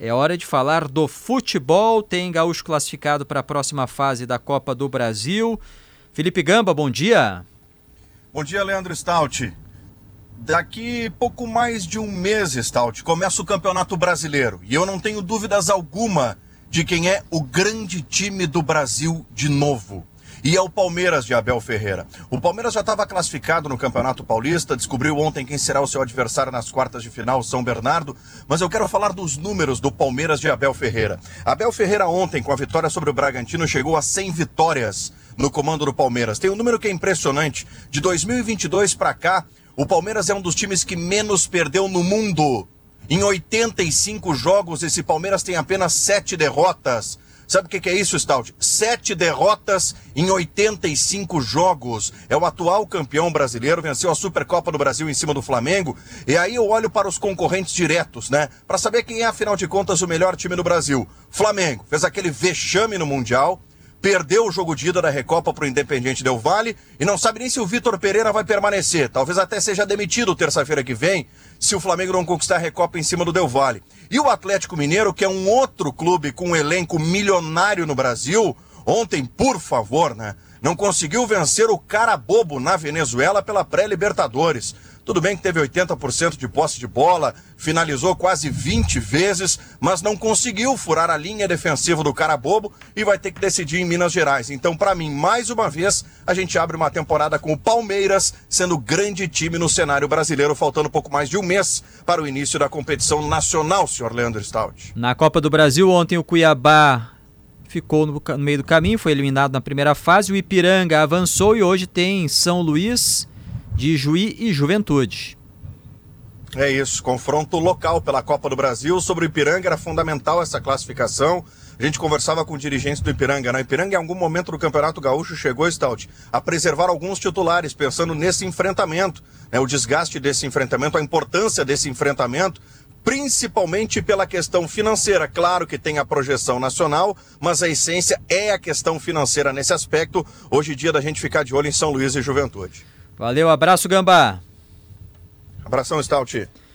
É hora de falar do futebol. Tem gaúcho classificado para a próxima fase da Copa do Brasil. Felipe Gamba, bom dia. Bom dia, Leandro Stout. Daqui pouco mais de um mês, Stout, começa o Campeonato Brasileiro. E eu não tenho dúvidas alguma de quem é o grande time do Brasil de novo e é o Palmeiras de Abel Ferreira. O Palmeiras já estava classificado no Campeonato Paulista, descobriu ontem quem será o seu adversário nas quartas de final, São Bernardo, mas eu quero falar dos números do Palmeiras de Abel Ferreira. Abel Ferreira ontem, com a vitória sobre o Bragantino, chegou a 100 vitórias no comando do Palmeiras. Tem um número que é impressionante. De 2022 para cá, o Palmeiras é um dos times que menos perdeu no mundo. Em 85 jogos, esse Palmeiras tem apenas 7 derrotas. Sabe o que, é isso, Stout? Sete derrotas em 85 jogos. É o atual campeão brasileiro, venceu a Supercopa do Brasil em cima do Flamengo. E aí eu olho para os concorrentes diretos, né? Para saber quem é, afinal de contas, o melhor time do Brasil. Flamengo fez aquele vexame no Mundial perdeu o jogo de ida da Recopa para o Independiente Del Vale e não sabe nem se o Vitor Pereira vai permanecer. Talvez até seja demitido terça-feira que vem, se o Flamengo não conquistar a Recopa em cima do Del Valle. E o Atlético Mineiro, que é um outro clube com um elenco milionário no Brasil, ontem, por favor, né? Não conseguiu vencer o cara bobo na Venezuela pela pré-Libertadores. Tudo bem que teve 80% de posse de bola, finalizou quase 20 vezes, mas não conseguiu furar a linha defensiva do cara bobo e vai ter que decidir em Minas Gerais. Então, para mim, mais uma vez, a gente abre uma temporada com o Palmeiras sendo grande time no cenário brasileiro, faltando pouco mais de um mês para o início da competição nacional, senhor Leandro Stout. Na Copa do Brasil, ontem o Cuiabá ficou no, meio do caminho, foi eliminado na primeira fase. O Ipiranga avançou e hoje tem São Luís de Juí e Juventude. É isso, confronto local pela Copa do Brasil. Sobre o Ipiranga era fundamental essa classificação. A gente conversava com dirigentes do Ipiranga. Na né? Ipiranga, em algum momento do Campeonato Gaúcho, chegou, Stout, a preservar alguns titulares, pensando nesse enfrentamento, né? o desgaste desse enfrentamento, a importância desse enfrentamento, principalmente pela questão financeira. Claro que tem a projeção nacional, mas a essência é a questão financeira nesse aspecto. Hoje, dia da gente ficar de olho em São Luís e Juventude. Valeu, abraço, Gambá. Abração, Stout.